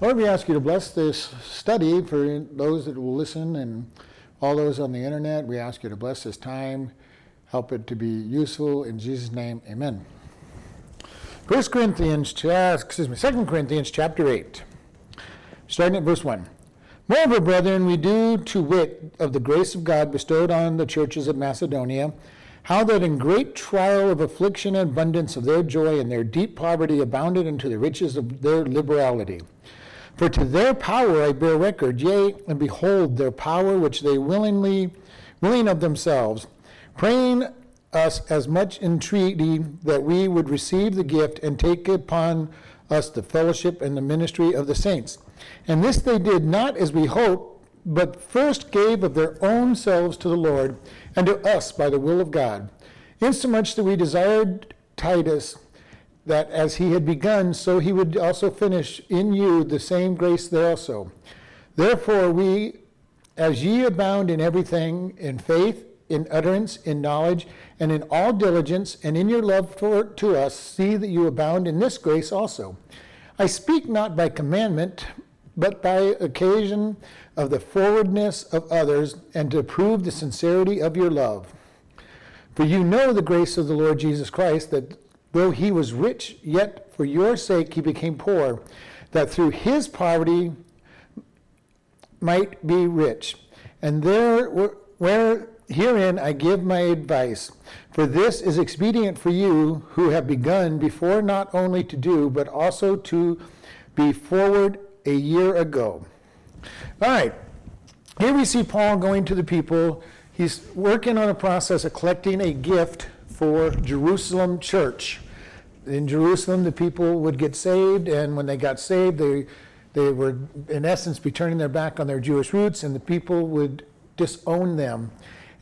Lord, we ask you to bless this study for those that will listen and all those on the internet. We ask you to bless this time, help it to be useful. In Jesus' name, amen. 1 Corinthians, excuse me, 2 Corinthians chapter 8, starting at verse 1. Moreover, brethren, we do to wit of the grace of God bestowed on the churches of Macedonia, how that in great trial of affliction and abundance of their joy and their deep poverty abounded into the riches of their liberality. For to their power I bear record, yea, and behold their power which they willingly, willing of themselves, praying us as much entreaty that we would receive the gift and take upon us the fellowship and the ministry of the saints. And this they did not as we hoped, but first gave of their own selves to the Lord and to us by the will of God, insomuch that we desired Titus that as he had begun, so he would also finish in you the same grace there also. Therefore, we, as ye abound in everything, in faith, in utterance, in knowledge, and in all diligence, and in your love for, to us, see that you abound in this grace also. I speak not by commandment, but by occasion of the forwardness of others, and to prove the sincerity of your love. For you know the grace of the Lord Jesus Christ, that though he was rich, yet for your sake he became poor, that through his poverty might be rich. And there, where Herein I give my advice, for this is expedient for you who have begun before not only to do, but also to be forward a year ago. All right, here we see Paul going to the people. He's working on a process of collecting a gift for Jerusalem church. In Jerusalem, the people would get saved, and when they got saved, they, they were, in essence, be turning their back on their Jewish roots, and the people would disown them.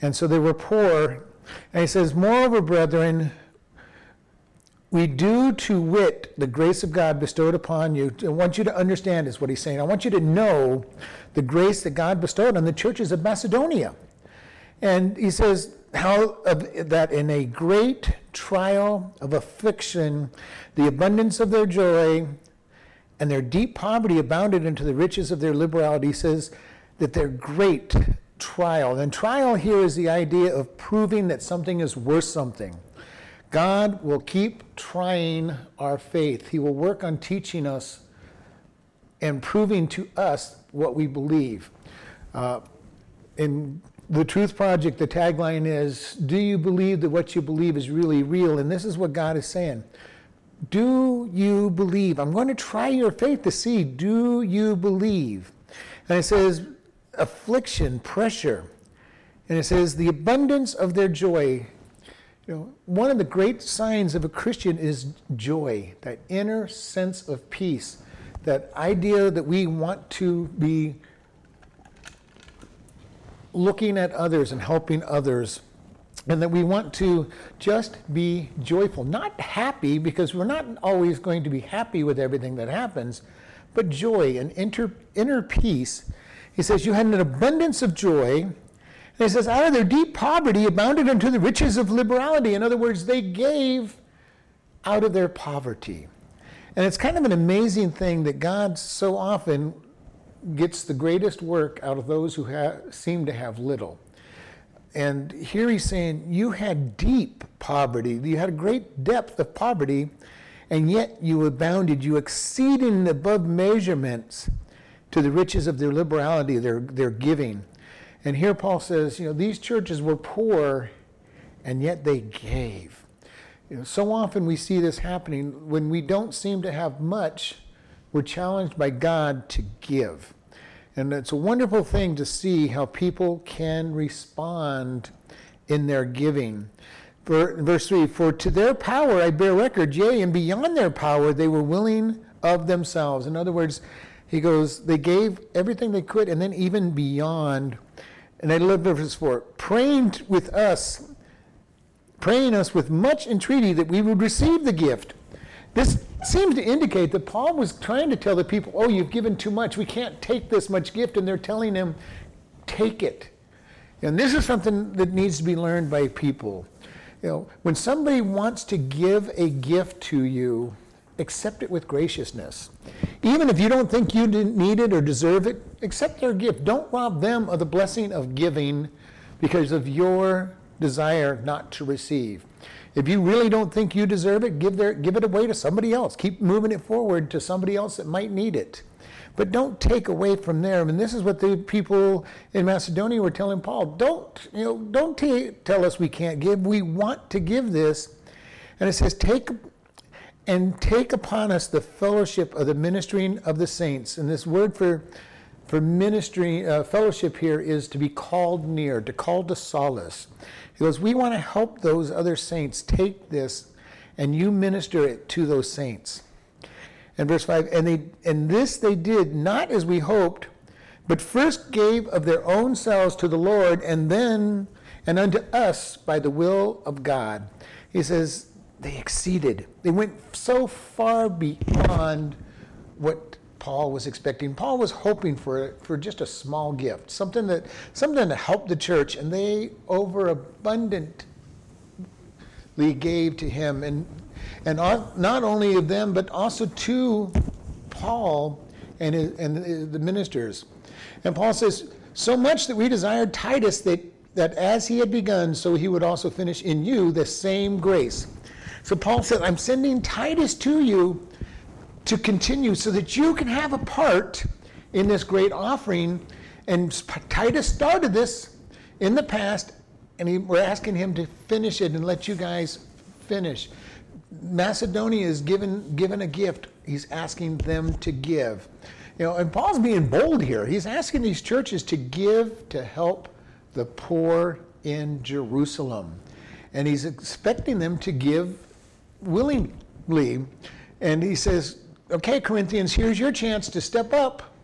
And so they were poor. And he says, Moreover, brethren, we do to wit the grace of God bestowed upon you. I want you to understand, is what he's saying. I want you to know the grace that God bestowed on the churches of Macedonia. And he says, how that in a great trial of affliction, the abundance of their joy and their deep poverty abounded into the riches of their liberality. Says that their great trial. And trial here is the idea of proving that something is worth something. God will keep trying our faith. He will work on teaching us and proving to us what we believe. Uh, in the Truth Project, the tagline is Do you believe that what you believe is really real? And this is what God is saying. Do you believe? I'm going to try your faith to see, do you believe? And it says, affliction, pressure. And it says, the abundance of their joy. You know, one of the great signs of a Christian is joy, that inner sense of peace, that idea that we want to be looking at others and helping others, and that we want to just be joyful. Not happy, because we're not always going to be happy with everything that happens, but joy and inter, inner peace he says, You had an abundance of joy. And he says, Out of their deep poverty abounded unto the riches of liberality. In other words, they gave out of their poverty. And it's kind of an amazing thing that God so often gets the greatest work out of those who ha- seem to have little. And here he's saying, You had deep poverty, you had a great depth of poverty, and yet you abounded, you exceeding above measurements to the riches of their liberality, their, their giving. And here Paul says, you know, these churches were poor and yet they gave. You know, so often we see this happening when we don't seem to have much, we're challenged by God to give. And it's a wonderful thing to see how people can respond in their giving. For, verse 3 For to their power I bear record, yea, and beyond their power they were willing of themselves. In other words, he goes, they gave everything they could, and then even beyond. And I love verse 4 praying with us, praying us with much entreaty that we would receive the gift. This seems to indicate that Paul was trying to tell the people, oh, you've given too much. We can't take this much gift. And they're telling him, take it. And this is something that needs to be learned by people. You know, when somebody wants to give a gift to you, accept it with graciousness. Even if you don't think you need it or deserve it, accept their gift. Don't rob them of the blessing of giving because of your desire not to receive. If you really don't think you deserve it, give, their, give it away to somebody else. Keep moving it forward to somebody else that might need it. But don't take away from them. And this is what the people in Macedonia were telling Paul. Don't, you know, don't t- tell us we can't give. We want to give this. And it says, take and take upon us the fellowship of the ministering of the saints. And this word for for ministry uh, fellowship here is to be called near, to call to solace. He goes, we want to help those other saints take this, and you minister it to those saints. And verse five, and they and this they did not as we hoped, but first gave of their own selves to the Lord, and then and unto us by the will of God. He says they exceeded. They went so far beyond what Paul was expecting. Paul was hoping for for just a small gift, something that something to help the church, and they overabundantly gave to him, and and not only of them, but also to Paul and his, and the ministers. And Paul says, so much that we desired Titus that that as he had begun, so he would also finish in you the same grace. So Paul said, I'm sending Titus to you to continue so that you can have a part in this great offering. And Titus started this in the past, and we're asking him to finish it and let you guys finish. Macedonia is given, given a gift, he's asking them to give. You know, and Paul's being bold here. He's asking these churches to give to help the poor in Jerusalem. And he's expecting them to give willingly. And he says, Okay, Corinthians, here's your chance to step up.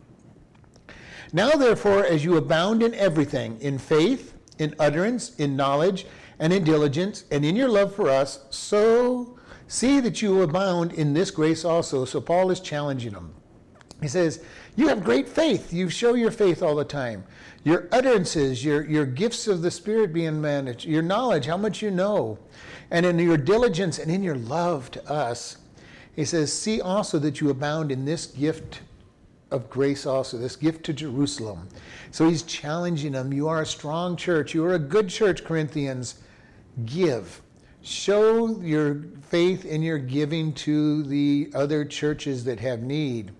Now, therefore, as you abound in everything, in faith, in utterance, in knowledge, and in diligence, and in your love for us, so see that you abound in this grace also. So, Paul is challenging them. He says, You have great faith. You show your faith all the time. Your utterances, your, your gifts of the Spirit being managed, your knowledge, how much you know and in your diligence and in your love to us. He says, See also that you abound in this gift of grace also, this gift to Jerusalem. So he's challenging them. You are a strong church. You are a good church, Corinthians. Give. Show your faith in your giving to the other churches that have need.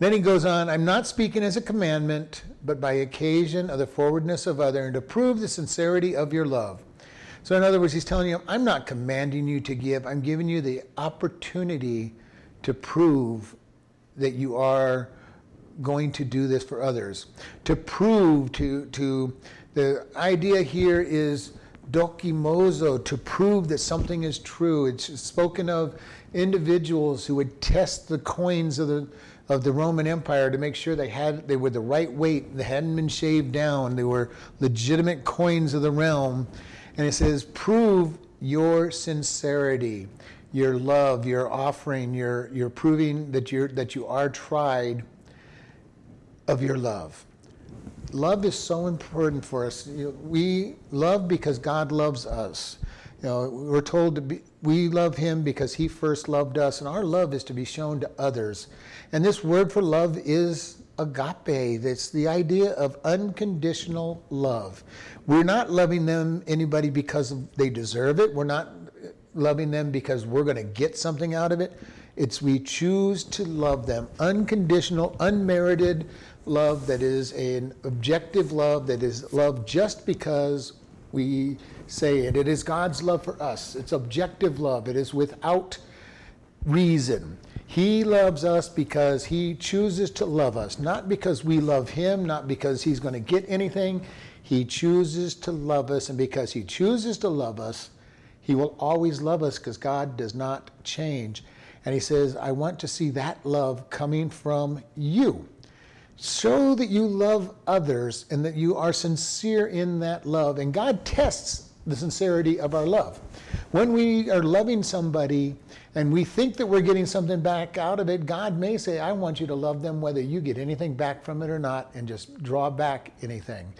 Then he goes on, I'm not speaking as a commandment, but by occasion of the forwardness of other, and to prove the sincerity of your love. So, in other words, he's telling you, I'm not commanding you to give, I'm giving you the opportunity to prove that you are going to do this for others. To prove, to, to the idea here is dokimozo, to prove that something is true. It's spoken of individuals who would test the coins of the of the Roman Empire to make sure they had they were the right weight, they hadn't been shaved down, they were legitimate coins of the realm. And it says, prove your sincerity, your love, your offering, your, your proving that, you're, that you are tried of your love. Love is so important for us. You know, we love because God loves us. You know, we're told to be, we love him because he first loved us, and our love is to be shown to others. And this word for love is agape. That's the idea of unconditional love. We're not loving them anybody because they deserve it. We're not loving them because we're going to get something out of it. It's we choose to love them. Unconditional, unmerited love that is an objective love, that is love just because we say it. It is God's love for us. It's objective love. It is without reason. He loves us because he chooses to love us, not because we love him, not because he's going to get anything. He chooses to love us, and because He chooses to love us, He will always love us because God does not change. And He says, I want to see that love coming from you. Show that you love others and that you are sincere in that love. And God tests the sincerity of our love. When we are loving somebody and we think that we're getting something back out of it, God may say, I want you to love them whether you get anything back from it or not, and just draw back anything.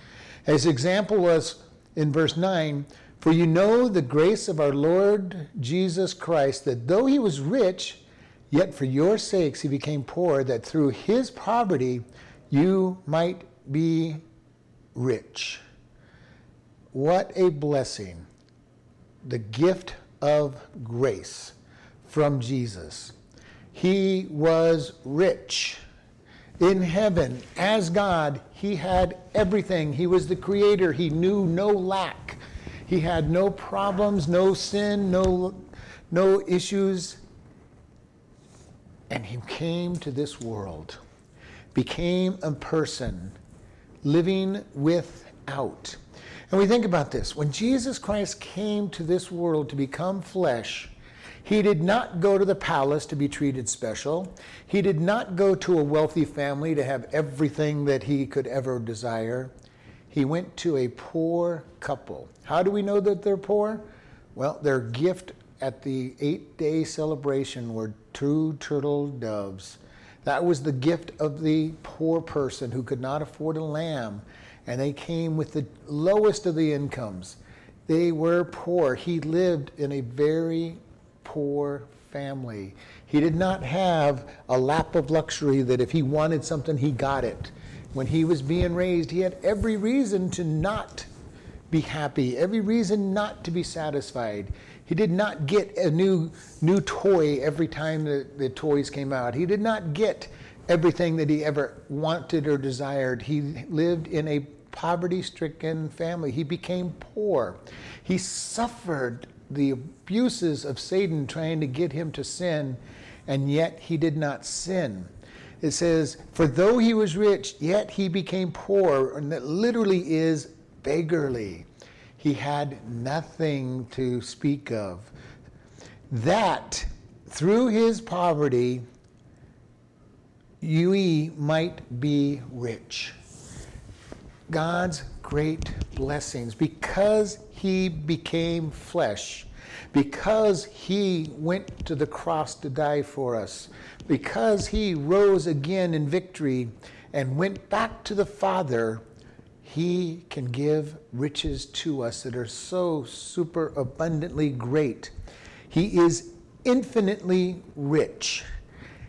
His example was in verse 9 For you know the grace of our Lord Jesus Christ, that though he was rich, Yet for your sakes he became poor, that through his poverty you might be rich. What a blessing. The gift of grace from Jesus. He was rich in heaven as God. He had everything. He was the creator. He knew no lack. He had no problems, no sin, no, no issues. And he came to this world, became a person living without. And we think about this. When Jesus Christ came to this world to become flesh, he did not go to the palace to be treated special. He did not go to a wealthy family to have everything that he could ever desire. He went to a poor couple. How do we know that they're poor? Well, their gift at the eight day celebration were two turtle doves. That was the gift of the poor person who could not afford a lamb, and they came with the lowest of the incomes. They were poor. He lived in a very poor family. He did not have a lap of luxury that if he wanted something, he got it. When he was being raised, he had every reason to not be happy, every reason not to be satisfied. He did not get a new, new toy every time the, the toys came out. He did not get everything that he ever wanted or desired. He lived in a poverty stricken family. He became poor. He suffered the abuses of Satan trying to get him to sin, and yet he did not sin. It says, For though he was rich, yet he became poor, and that literally is beggarly. He had nothing to speak of. That through his poverty, you might be rich. God's great blessings because he became flesh, because he went to the cross to die for us, because he rose again in victory and went back to the Father he can give riches to us that are so super abundantly great. He is infinitely rich.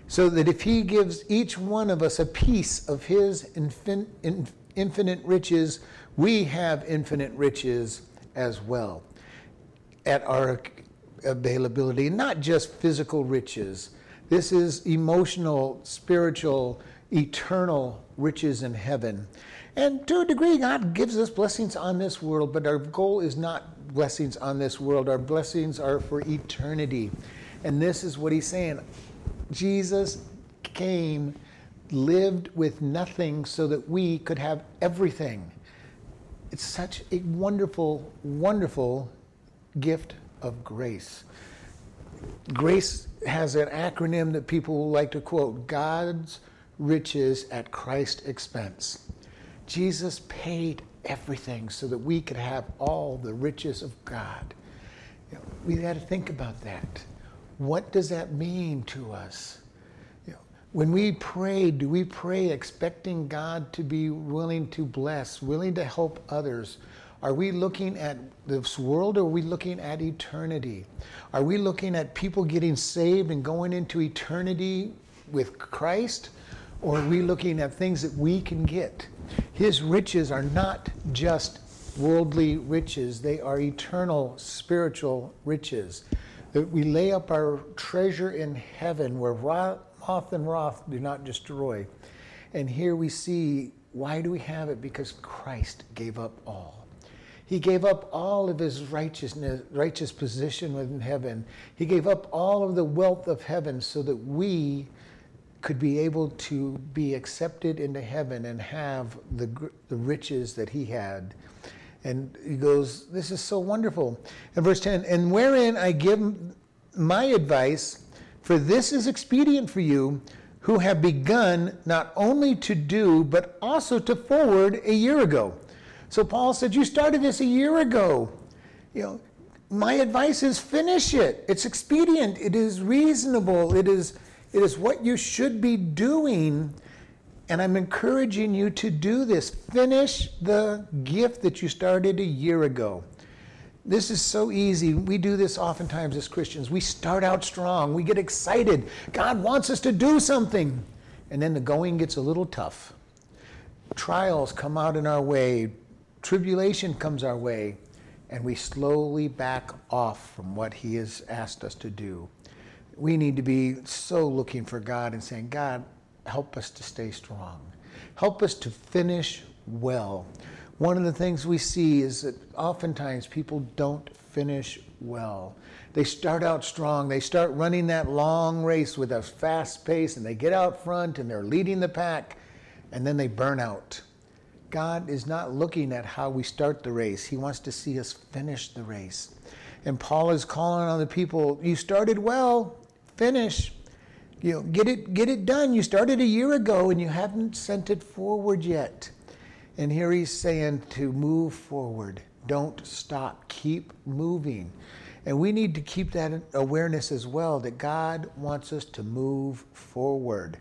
So that if He gives each one of us a piece of His infin- infinite riches, we have infinite riches as well at our availability, not just physical riches. This is emotional, spiritual, eternal riches in heaven. And to a degree, God gives us blessings on this world, but our goal is not blessings on this world. Our blessings are for eternity. And this is what he's saying Jesus came, lived with nothing so that we could have everything. It's such a wonderful, wonderful gift of grace. Grace has an acronym that people like to quote God's riches at Christ's expense. Jesus paid everything so that we could have all the riches of God. You know, we got to think about that. What does that mean to us? When we pray, do we pray expecting God to be willing to bless, willing to help others? Are we looking at this world or are we looking at eternity? Are we looking at people getting saved and going into eternity with Christ? Or are we looking at things that we can get? His riches are not just worldly riches, they are eternal spiritual riches. That we lay up our treasure in heaven where moth and wrath do not destroy. And here we see why do we have it? Because Christ gave up all. He gave up all of his righteousness, righteous position within heaven. He gave up all of the wealth of heaven so that we could be able to be accepted into heaven and have the, the riches that he had. And he goes, This is so wonderful. In verse 10, and wherein I give my advice, for this is expedient for you who have begun not only to do, but also to forward a year ago. So Paul said, You started this a year ago. You know, my advice is finish it. It's expedient, it is reasonable, it is it is what you should be doing. And I'm encouraging you to do this. Finish the gift that you started a year ago. This is so easy. We do this oftentimes as Christians. We start out strong, we get excited. God wants us to do something. And then the going gets a little tough. Trials come out in our way, tribulation comes our way, and we slowly back off from what He has asked us to do. We need to be so looking for God and saying, God, help us to stay strong. Help us to finish well. One of the things we see is that oftentimes people don't finish well. They start out strong. They start running that long race with a fast pace and they get out front and they're leading the pack and then they burn out. God is not looking at how we start the race. He wants to see us finish the race. And Paul is calling on the people, you started well, finish. You know, get it get it done. You started a year ago and you haven't sent it forward yet. And here he's saying to move forward. Don't stop. Keep moving. And we need to keep that awareness as well that God wants us to move forward,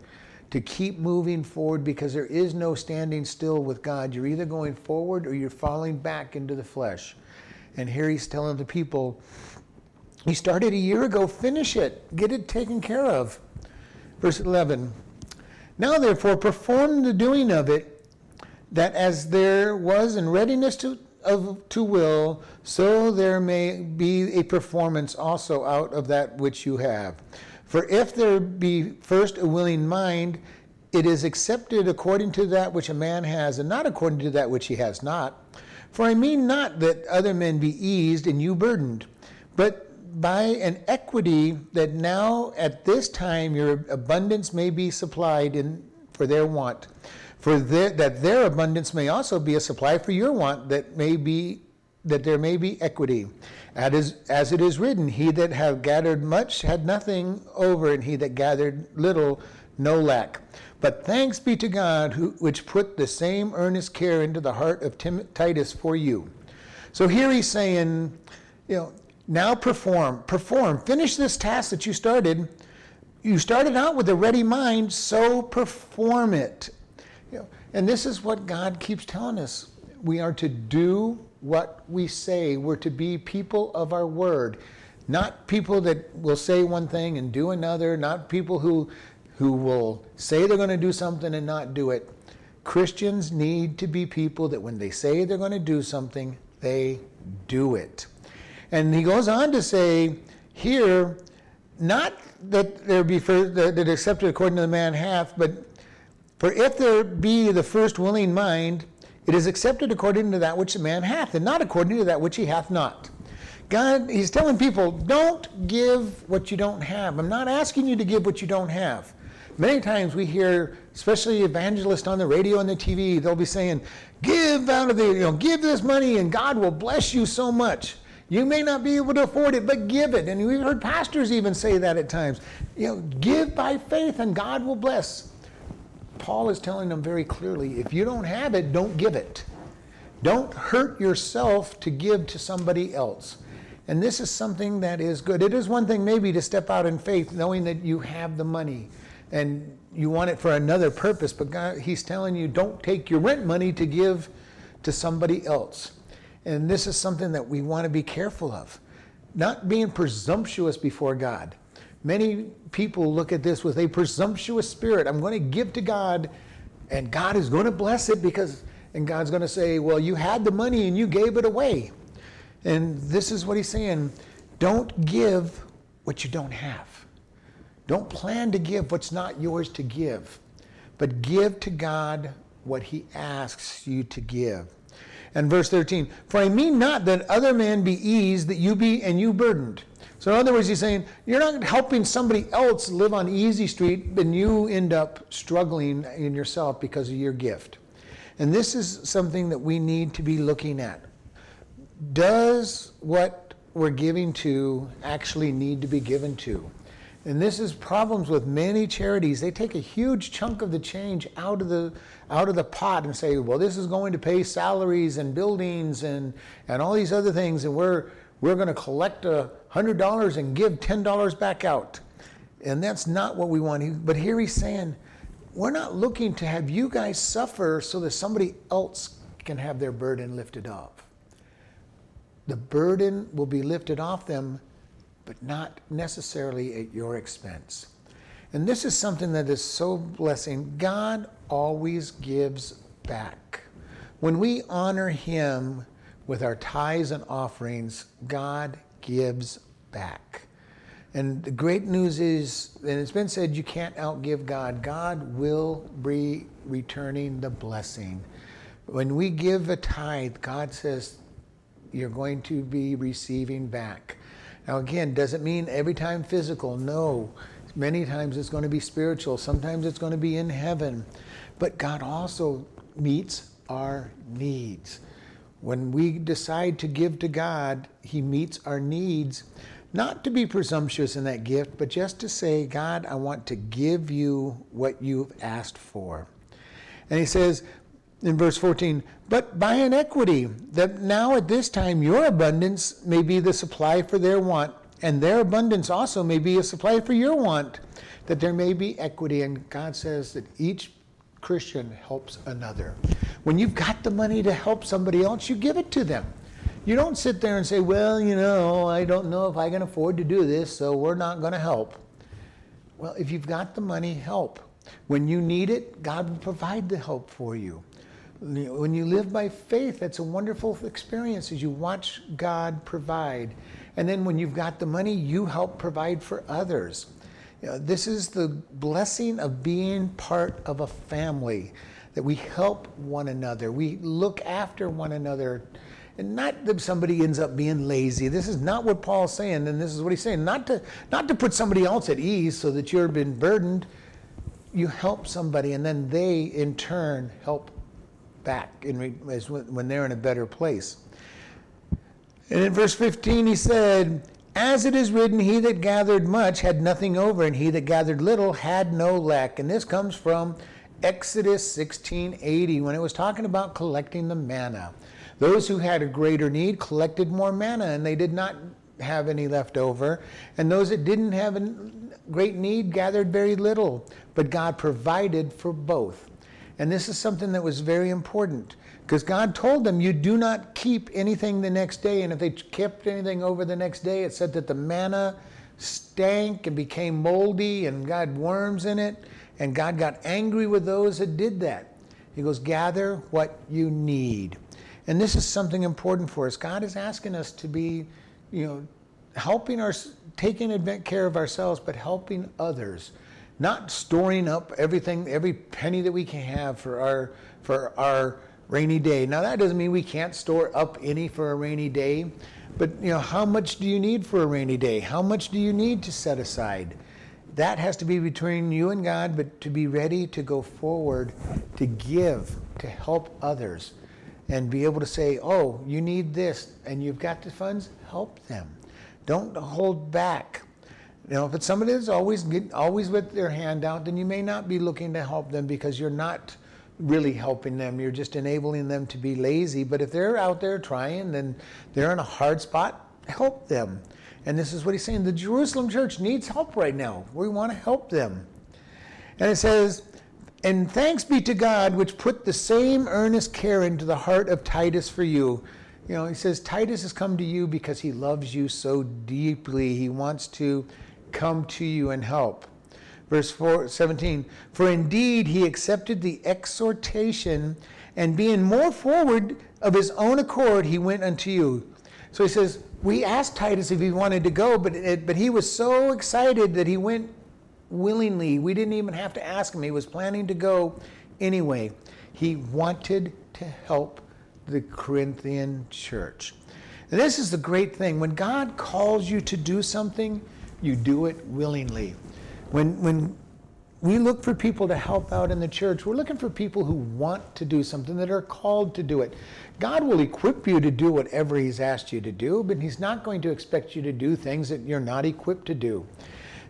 to keep moving forward because there is no standing still with God. You're either going forward or you're falling back into the flesh. And here he's telling the people, he started a year ago, finish it, get it taken care of. Verse 11 Now therefore, perform the doing of it that as there was in readiness to, of, to will, so there may be a performance also out of that which you have. For if there be first a willing mind, it is accepted according to that which a man has, and not according to that which he has not. For I mean not that other men be eased and you burdened, but by an equity that now at this time your abundance may be supplied in, for their want for their, that their abundance may also be a supply for your want, that may be that there may be equity. As, as it is written, he that have gathered much had nothing over, and he that gathered little no lack. But thanks be to God, who, which put the same earnest care into the heart of Tim, Titus for you. So here he's saying, you know, now perform, perform, finish this task that you started. You started out with a ready mind, so perform it. And this is what God keeps telling us. We are to do what we say. We're to be people of our word, not people that will say one thing and do another, not people who who will say they're going to do something and not do it. Christians need to be people that when they say they're going to do something, they do it. And he goes on to say here, not that there be first, that accepted according to the man hath, but for if there be the first willing mind, it is accepted according to that which a man hath, and not according to that which he hath not. God, He's telling people, don't give what you don't have. I'm not asking you to give what you don't have. Many times we hear, especially evangelists on the radio and the TV, they'll be saying, give out of the, you know, give this money and God will bless you so much. You may not be able to afford it, but give it. And we've heard pastors even say that at times. You know, give by faith and God will bless. Paul is telling them very clearly if you don't have it, don't give it. Don't hurt yourself to give to somebody else. And this is something that is good. It is one thing, maybe, to step out in faith knowing that you have the money and you want it for another purpose, but God, He's telling you don't take your rent money to give to somebody else. And this is something that we want to be careful of. Not being presumptuous before God. Many people look at this with a presumptuous spirit. I'm going to give to God, and God is going to bless it because, and God's going to say, Well, you had the money and you gave it away. And this is what he's saying don't give what you don't have. Don't plan to give what's not yours to give, but give to God what he asks you to give. And verse 13, for I mean not that other men be eased, that you be and you burdened. So, in other words, he's saying you're not helping somebody else live on easy street, and you end up struggling in yourself because of your gift. And this is something that we need to be looking at. Does what we're giving to actually need to be given to? And this is problems with many charities. They take a huge chunk of the change out of the out of the pot and say, well, this is going to pay salaries and buildings and, and all these other things, and we're we're going to collect a $100 and give $10 back out. And that's not what we want. But here he's saying, we're not looking to have you guys suffer so that somebody else can have their burden lifted off. the burden will be lifted off them, but not necessarily at your expense. And this is something that is so blessing. God always gives back. When we honor Him with our tithes and offerings, God gives back. And the great news is, and it's been said, you can't outgive God. God will be returning the blessing. When we give a tithe, God says, you're going to be receiving back. Now, again, doesn't mean every time physical. No. Many times it's going to be spiritual. Sometimes it's going to be in heaven. But God also meets our needs. When we decide to give to God, He meets our needs, not to be presumptuous in that gift, but just to say, God, I want to give you what you've asked for. And He says in verse 14, but by an equity, that now at this time your abundance may be the supply for their want, and their abundance also may be a supply for your want, that there may be equity. And God says that each Christian helps another. When you've got the money to help somebody else, you give it to them. You don't sit there and say, well, you know, I don't know if I can afford to do this, so we're not going to help. Well, if you've got the money, help. When you need it, God will provide the help for you. When you live by faith, that's a wonderful experience as you watch God provide. And then when you've got the money, you help provide for others. You know, this is the blessing of being part of a family, that we help one another, we look after one another. And not that somebody ends up being lazy. This is not what Paul's saying, and this is what he's saying. Not to, not to put somebody else at ease so that you're been burdened. You help somebody, and then they, in turn, help back in, when they're in a better place. And in verse 15, he said, as it is written, he that gathered much had nothing over, and he that gathered little had no lack. And this comes from Exodus 16:80 when it was talking about collecting the manna. Those who had a greater need collected more manna, and they did not have any left over. And those that didn't have a great need gathered very little. But God provided for both. And this is something that was very important. Because God told them, You do not keep anything the next day. And if they kept anything over the next day, it said that the manna stank and became moldy and got worms in it. And God got angry with those that did that. He goes, Gather what you need. And this is something important for us. God is asking us to be, you know, helping our, taking care of ourselves, but helping others. Not storing up everything, every penny that we can have for our, for our, rainy day. Now that doesn't mean we can't store up any for a rainy day, but you know, how much do you need for a rainy day? How much do you need to set aside? That has to be between you and God, but to be ready to go forward, to give, to help others, and be able to say, oh, you need this, and you've got the funds, help them. Don't hold back. You know, if it's somebody that's always always with their hand out, then you may not be looking to help them because you're not really helping them. You're just enabling them to be lazy. But if they're out there trying, then they're in a hard spot, help them. And this is what he's saying. The Jerusalem church needs help right now. We want to help them. And it says, And thanks be to God, which put the same earnest care into the heart of Titus for you. You know, he says, Titus has come to you because he loves you so deeply. He wants to come to you and help. Verse 4, 17, for indeed he accepted the exhortation, and being more forward of his own accord, he went unto you. So he says, we asked Titus if he wanted to go, but, it, but he was so excited that he went willingly. We didn't even have to ask him. He was planning to go anyway. He wanted to help the Corinthian church. This is the great thing. When God calls you to do something, you do it willingly. When, when we look for people to help out in the church, we're looking for people who want to do something, that are called to do it. God will equip you to do whatever He's asked you to do, but He's not going to expect you to do things that you're not equipped to do.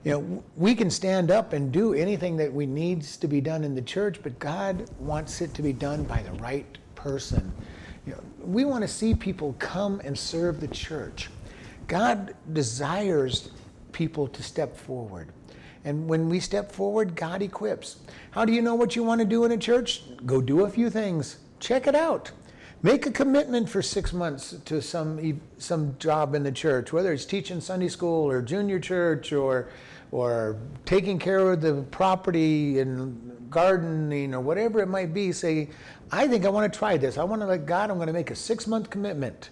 You know, we can stand up and do anything that we needs to be done in the church, but God wants it to be done by the right person. You know, we want to see people come and serve the church. God desires people to step forward. And when we step forward, God equips. How do you know what you want to do in a church? Go do a few things. Check it out. Make a commitment for six months to some some job in the church, whether it's teaching Sunday school or junior church or or taking care of the property and gardening or whatever it might be. Say, I think I want to try this. I want to let God. I'm going to make a six month commitment.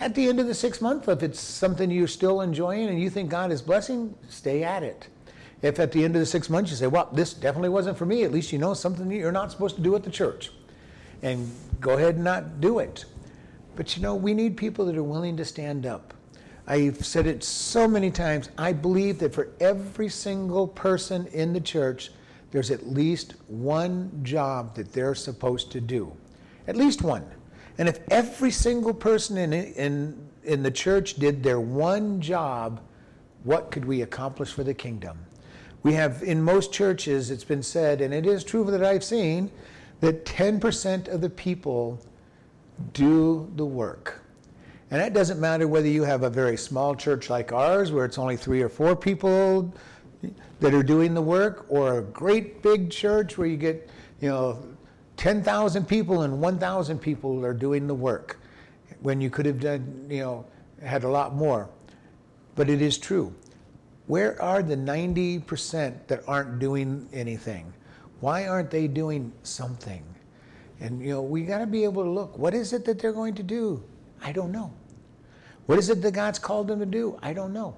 At the end of the six month, if it's something you're still enjoying and you think God is blessing, stay at it. If at the end of the six months you say, well, this definitely wasn't for me, at least you know something you're not supposed to do at the church and go ahead and not do it. But you know, we need people that are willing to stand up. I've said it so many times. I believe that for every single person in the church, there's at least one job that they're supposed to do. At least one. And if every single person in, in, in the church did their one job, what could we accomplish for the kingdom? We have, in most churches, it's been said, and it is true that I've seen, that 10% of the people do the work. And that doesn't matter whether you have a very small church like ours, where it's only three or four people that are doing the work, or a great big church where you get, you know, 10,000 people and 1,000 people are doing the work when you could have done, you know, had a lot more. But it is true. Where are the 90% that aren't doing anything? Why aren't they doing something? And you know, we got to be able to look. What is it that they're going to do? I don't know. What is it that God's called them to do? I don't know.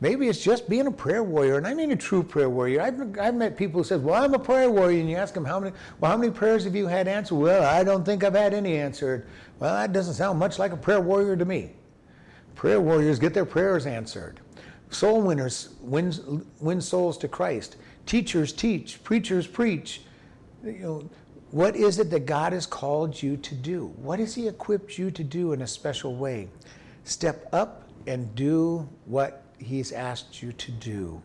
Maybe it's just being a prayer warrior, and I mean a true prayer warrior. I've, I've met people who said, "Well, I'm a prayer warrior," and you ask them how many, well, how many prayers have you had answered? Well, I don't think I've had any answered. Well, that doesn't sound much like a prayer warrior to me. Prayer warriors get their prayers answered. Soul winners win, win souls to Christ. Teachers teach, preachers preach. You know, what is it that God has called you to do? What has He equipped you to do in a special way? Step up and do what He's asked you to do.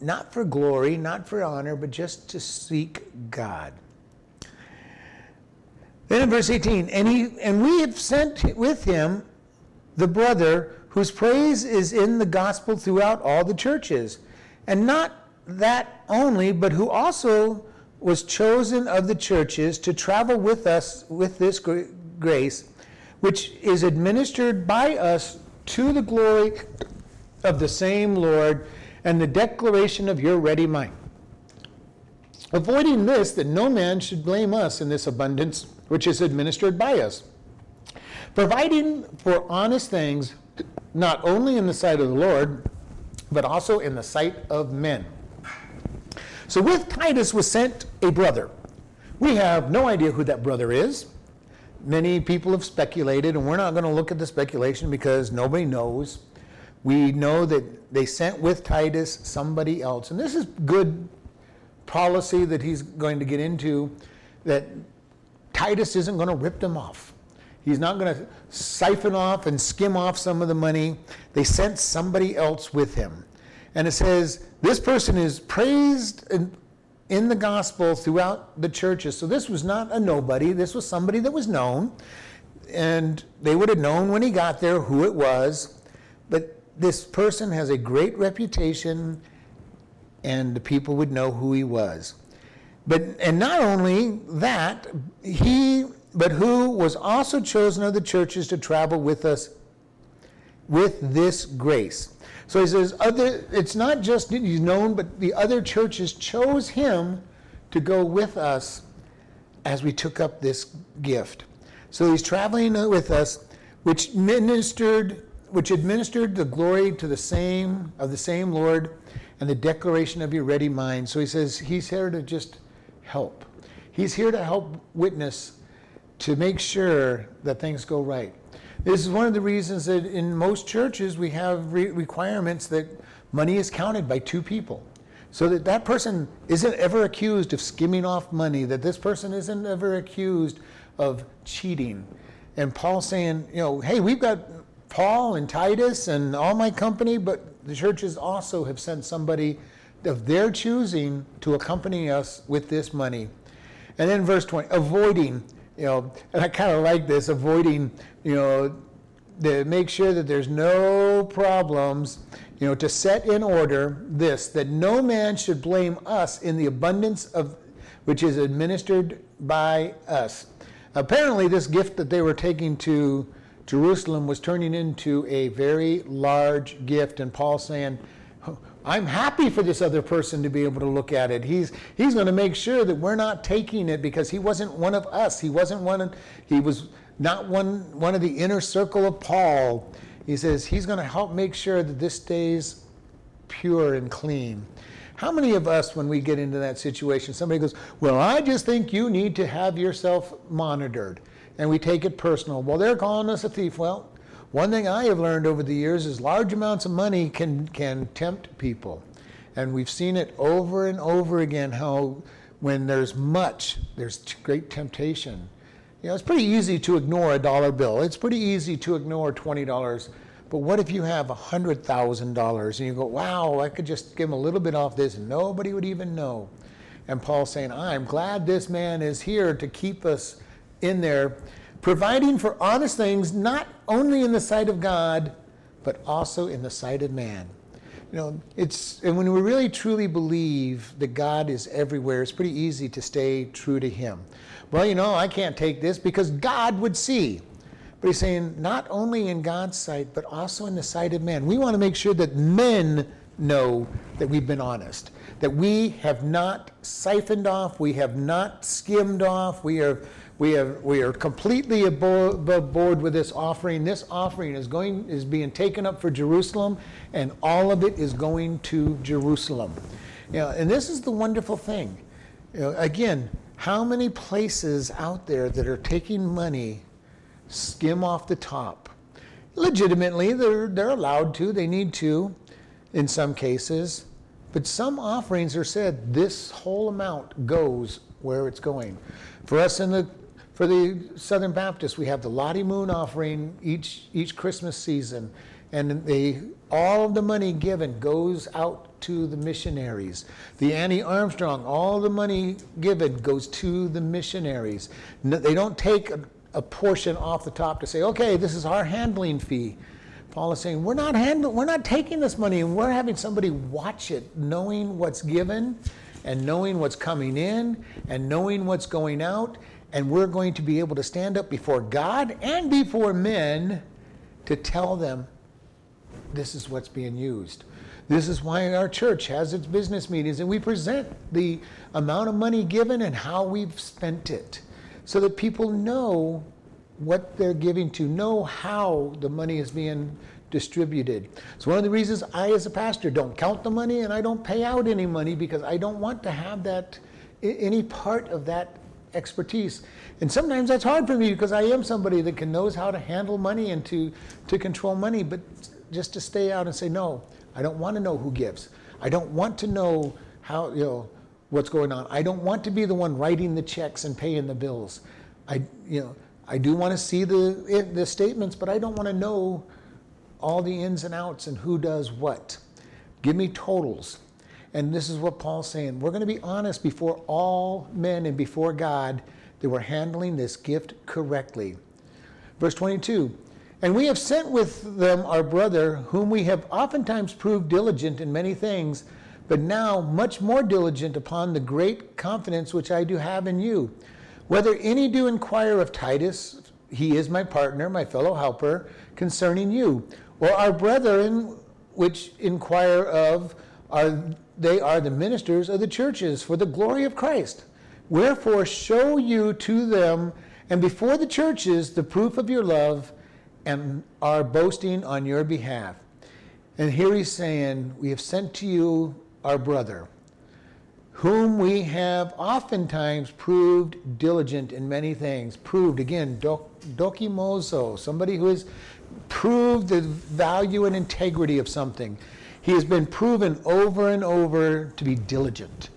Not for glory, not for honor, but just to seek God. Then in verse 18, and, he, and we have sent with him the brother whose praise is in the gospel throughout all the churches. And not that only, but who also was chosen of the churches to travel with us with this grace, which is administered by us to the glory of the same Lord and the declaration of your ready mind. Avoiding this, that no man should blame us in this abundance which is administered by us. Providing for honest things, not only in the sight of the Lord, but also in the sight of men. So with Titus was sent a brother. We have no idea who that brother is. Many people have speculated, and we're not going to look at the speculation because nobody knows. We know that they sent with Titus somebody else. And this is good policy that he's going to get into that Titus isn't going to rip them off. He's not going to siphon off and skim off some of the money. They sent somebody else with him. And it says, this person is praised in, in the gospel throughout the churches. So this was not a nobody, this was somebody that was known. And they would have known when he got there who it was. But this person has a great reputation, and the people would know who he was. But and not only that, he but who was also chosen of the churches to travel with us with this grace. So he says, other, it's not just he's known, but the other churches chose him to go with us as we took up this gift. So he's traveling with us, which ministered, which administered the glory to the same of the same Lord and the declaration of your ready mind. So he says he's here to just help. He's here to help witness to make sure that things go right. This is one of the reasons that in most churches we have re- requirements that money is counted by two people. So that that person isn't ever accused of skimming off money, that this person isn't ever accused of cheating. And Paul saying, you know, hey, we've got Paul and Titus and all my company, but the churches also have sent somebody of their choosing to accompany us with this money. And then verse 20, avoiding you know, and I kind of like this, avoiding, you know, to make sure that there's no problems, you know, to set in order this, that no man should blame us in the abundance of which is administered by us. Apparently, this gift that they were taking to Jerusalem was turning into a very large gift, and Paul saying, I'm happy for this other person to be able to look at it. He's he's going to make sure that we're not taking it because he wasn't one of us. He wasn't one of, he was not one one of the inner circle of Paul. He says he's going to help make sure that this stays pure and clean. How many of us, when we get into that situation, somebody goes, Well, I just think you need to have yourself monitored. And we take it personal. Well, they're calling us a thief. Well, one thing I have learned over the years is large amounts of money can, can tempt people. And we've seen it over and over again how when there's much, there's great temptation. You know, it's pretty easy to ignore a dollar bill. It's pretty easy to ignore $20. But what if you have $100,000 and you go, wow, I could just give him a little bit off this and nobody would even know? And Paul's saying, I'm glad this man is here to keep us in there providing for honest things, not only in the sight of God, but also in the sight of man. You know, it's, and when we really truly believe that God is everywhere, it's pretty easy to stay true to Him. Well, you know, I can't take this because God would see. But he's saying, not only in God's sight, but also in the sight of men. We want to make sure that men know that we've been honest, that we have not siphoned off, we have not skimmed off, we are we, have, we are completely above board with this offering. This offering is, going, is being taken up for Jerusalem, and all of it is going to Jerusalem. You know, and this is the wonderful thing. You know, again, how many places out there that are taking money skim off the top? Legitimately, they're, they're allowed to, they need to in some cases. But some offerings are said this whole amount goes where it's going. For us in the for the Southern Baptists, we have the Lottie Moon offering each, each Christmas season, and they, all of the money given goes out to the missionaries. The Annie Armstrong, all the money given goes to the missionaries. They don't take a, a portion off the top to say, okay, this is our handling fee. Paul is saying, we're not handling, we're not taking this money and we're having somebody watch it, knowing what's given and knowing what's coming in and knowing what's going out and we're going to be able to stand up before God and before men to tell them this is what's being used. This is why our church has its business meetings and we present the amount of money given and how we've spent it so that people know what they're giving to, know how the money is being distributed. It's one of the reasons I, as a pastor, don't count the money and I don't pay out any money because I don't want to have that, any part of that expertise. And sometimes that's hard for me because I am somebody that can knows how to handle money and to, to control money, but just to stay out and say, no, I don't want to know who gives. I don't want to know how, you know, what's going on. I don't want to be the one writing the checks and paying the bills. I, you know, I do want to see the, the statements, but I don't want to know all the ins and outs and who does what. Give me totals. And this is what Paul's saying. We're going to be honest before all men and before God that we're handling this gift correctly. Verse 22 And we have sent with them our brother, whom we have oftentimes proved diligent in many things, but now much more diligent upon the great confidence which I do have in you. Whether any do inquire of Titus, he is my partner, my fellow helper, concerning you, or our brethren which inquire of, are they are the ministers of the churches for the glory of Christ. Wherefore, show you to them and before the churches the proof of your love and our boasting on your behalf. And here he's saying, We have sent to you our brother, whom we have oftentimes proved diligent in many things. Proved, again, dokimozo, somebody who has proved the value and integrity of something. He has been proven over and over to be diligent.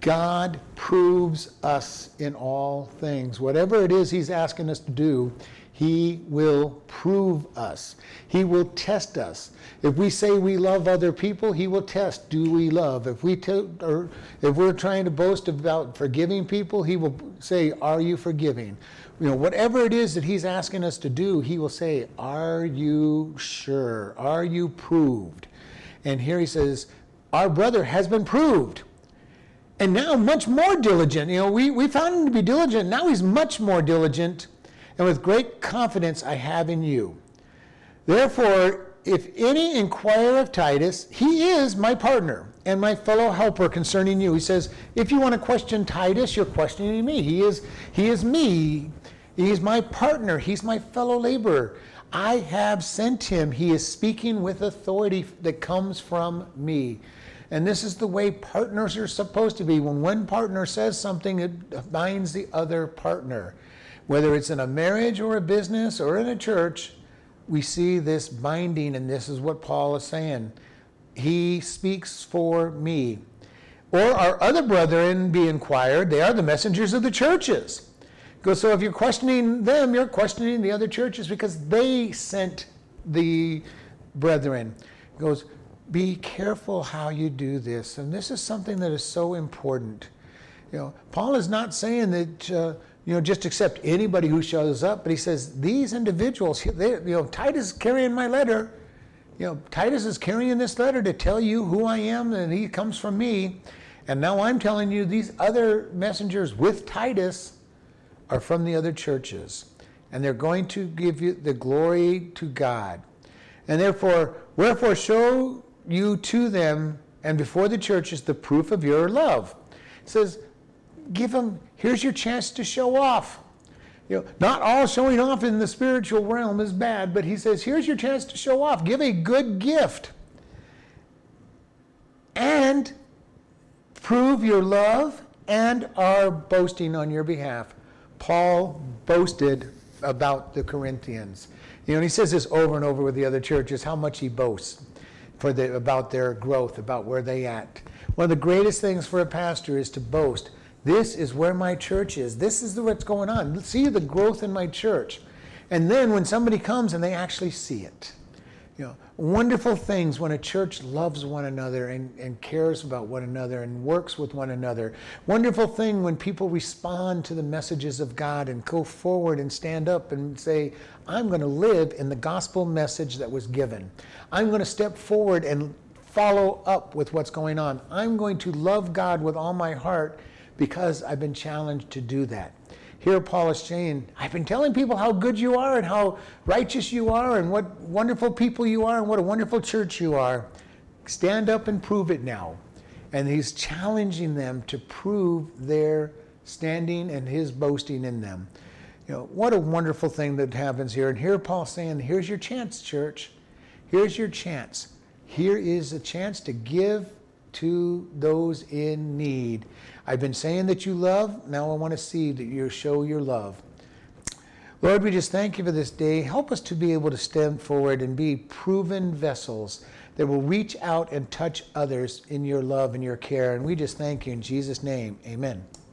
God proves us in all things. Whatever it is He's asking us to do, He will prove us. He will test us. If we say we love other people, He will test do we love. If, we t- or if we're trying to boast about forgiving people, He will say, Are you forgiving? You know, whatever it is that He's asking us to do, He will say, Are you sure? Are you proved? And here he says, Our brother has been proved. and now much more diligent. You know, we, we found him to be diligent. Now he's much more diligent. And with great confidence I have in you. Therefore, if any inquire of Titus, he is my partner and my fellow helper concerning you. He says, if you want to question Titus, you're questioning me. He is, he is me. He's my partner. He's my fellow laborer. I have sent him. He is speaking with authority that comes from me. And this is the way partners are supposed to be. When one partner says something, it binds the other partner. Whether it's in a marriage or a business or in a church, we see this binding, and this is what Paul is saying. He speaks for me. Or our other brethren be inquired, they are the messengers of the churches. So if you're questioning them, you're questioning the other churches because they sent the brethren. goes, be careful how you do this. And this is something that is so important. You know, Paul is not saying that, uh, you know, just accept anybody who shows up, but he says, these individuals, they, you know, Titus is carrying my letter. You know, Titus is carrying this letter to tell you who I am and he comes from me. And now I'm telling you these other messengers with Titus are from the other churches. And they're going to give you the glory to God. And therefore, wherefore show you to them and before the churches the proof of your love. It says, give them, here's your chance to show off. You know, not all showing off in the spiritual realm is bad, but he says, here's your chance to show off. Give a good gift. And prove your love and are boasting on your behalf. Paul boasted about the Corinthians. You know, he says this over and over with the other churches, how much he boasts for the, about their growth, about where they at. One of the greatest things for a pastor is to boast. This is where my church is. This is what's going on. See the growth in my church. And then when somebody comes and they actually see it, you know, wonderful things when a church loves one another and, and cares about one another and works with one another. Wonderful thing when people respond to the messages of God and go forward and stand up and say, I'm going to live in the gospel message that was given. I'm going to step forward and follow up with what's going on. I'm going to love God with all my heart because I've been challenged to do that. Here, Paul is saying, I've been telling people how good you are and how righteous you are and what wonderful people you are and what a wonderful church you are. Stand up and prove it now. And he's challenging them to prove their standing and his boasting in them. You know, what a wonderful thing that happens here. And here Paul's saying, here's your chance, church. Here's your chance. Here is a chance to give to those in need. I've been saying that you love. Now I want to see that you show your love. Lord, we just thank you for this day. Help us to be able to stand forward and be proven vessels that will reach out and touch others in your love and your care. And we just thank you in Jesus' name. Amen.